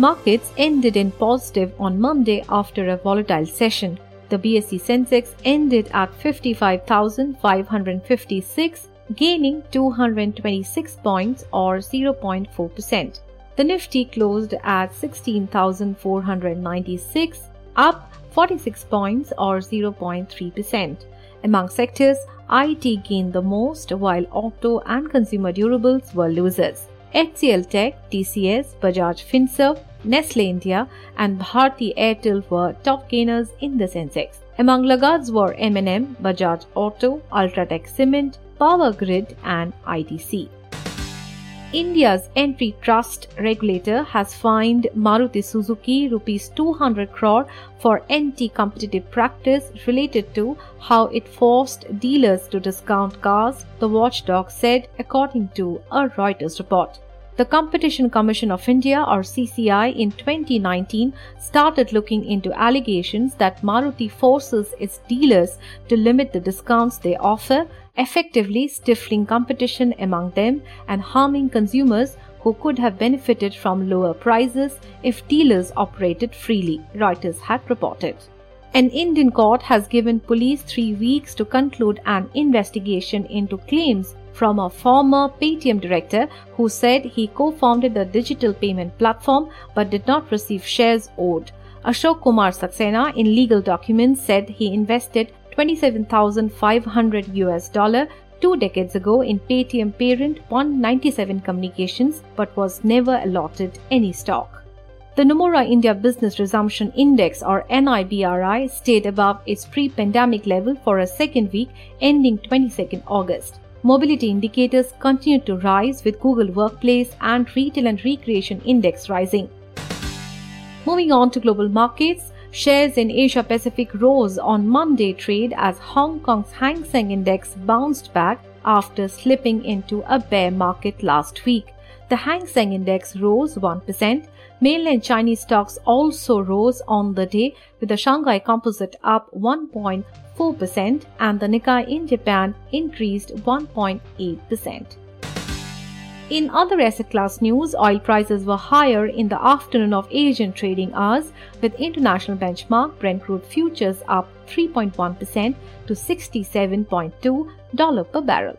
Markets ended in positive on Monday after a volatile session. The BSE Sensex ended at 55,556, gaining 226 points or 0.4%. The Nifty closed at 16,496, up 46 points or 0.3%. Among sectors, IT gained the most while auto and consumer durables were losers. HCL Tech, TCS, Bajaj Finserv, Nestle India, and Bharti Airtel were top gainers in the Sensex. Among laggards were M&M, Bajaj Auto, Ultratech Cement, Power Grid, and ITC. India's antitrust regulator has fined Maruti Suzuki rupees 200 crore for anti-competitive practice related to how it forced dealers to discount cars, the watchdog said according to a Reuters report. The Competition Commission of India or CCI in 2019 started looking into allegations that Maruti forces its dealers to limit the discounts they offer, effectively stifling competition among them and harming consumers who could have benefited from lower prices if dealers operated freely, Reuters had reported. An Indian court has given police three weeks to conclude an investigation into claims from a former Paytm director who said he co founded the digital payment platform but did not receive shares owed. Ashok Kumar Saxena in legal documents said he invested 27,500 US dollar two decades ago in Paytm parent One97 Communications but was never allotted any stock. The Nomura India Business Resumption Index or NIBRI stayed above its pre-pandemic level for a second week ending 22nd August. Mobility indicators continued to rise with Google Workplace and Retail and Recreation Index rising. Moving on to global markets, shares in Asia Pacific rose on Monday trade as Hong Kong's Hang Seng Index bounced back after slipping into a bear market last week. The Hang Seng Index rose 1%. Mainland Chinese stocks also rose on the day with the Shanghai Composite up 1.4 4% and the Nikkei in Japan increased 1.8%. In other asset class news, oil prices were higher in the afternoon of Asian trading hours, with international benchmark Brent crude futures up 3.1% to $67.2 per barrel.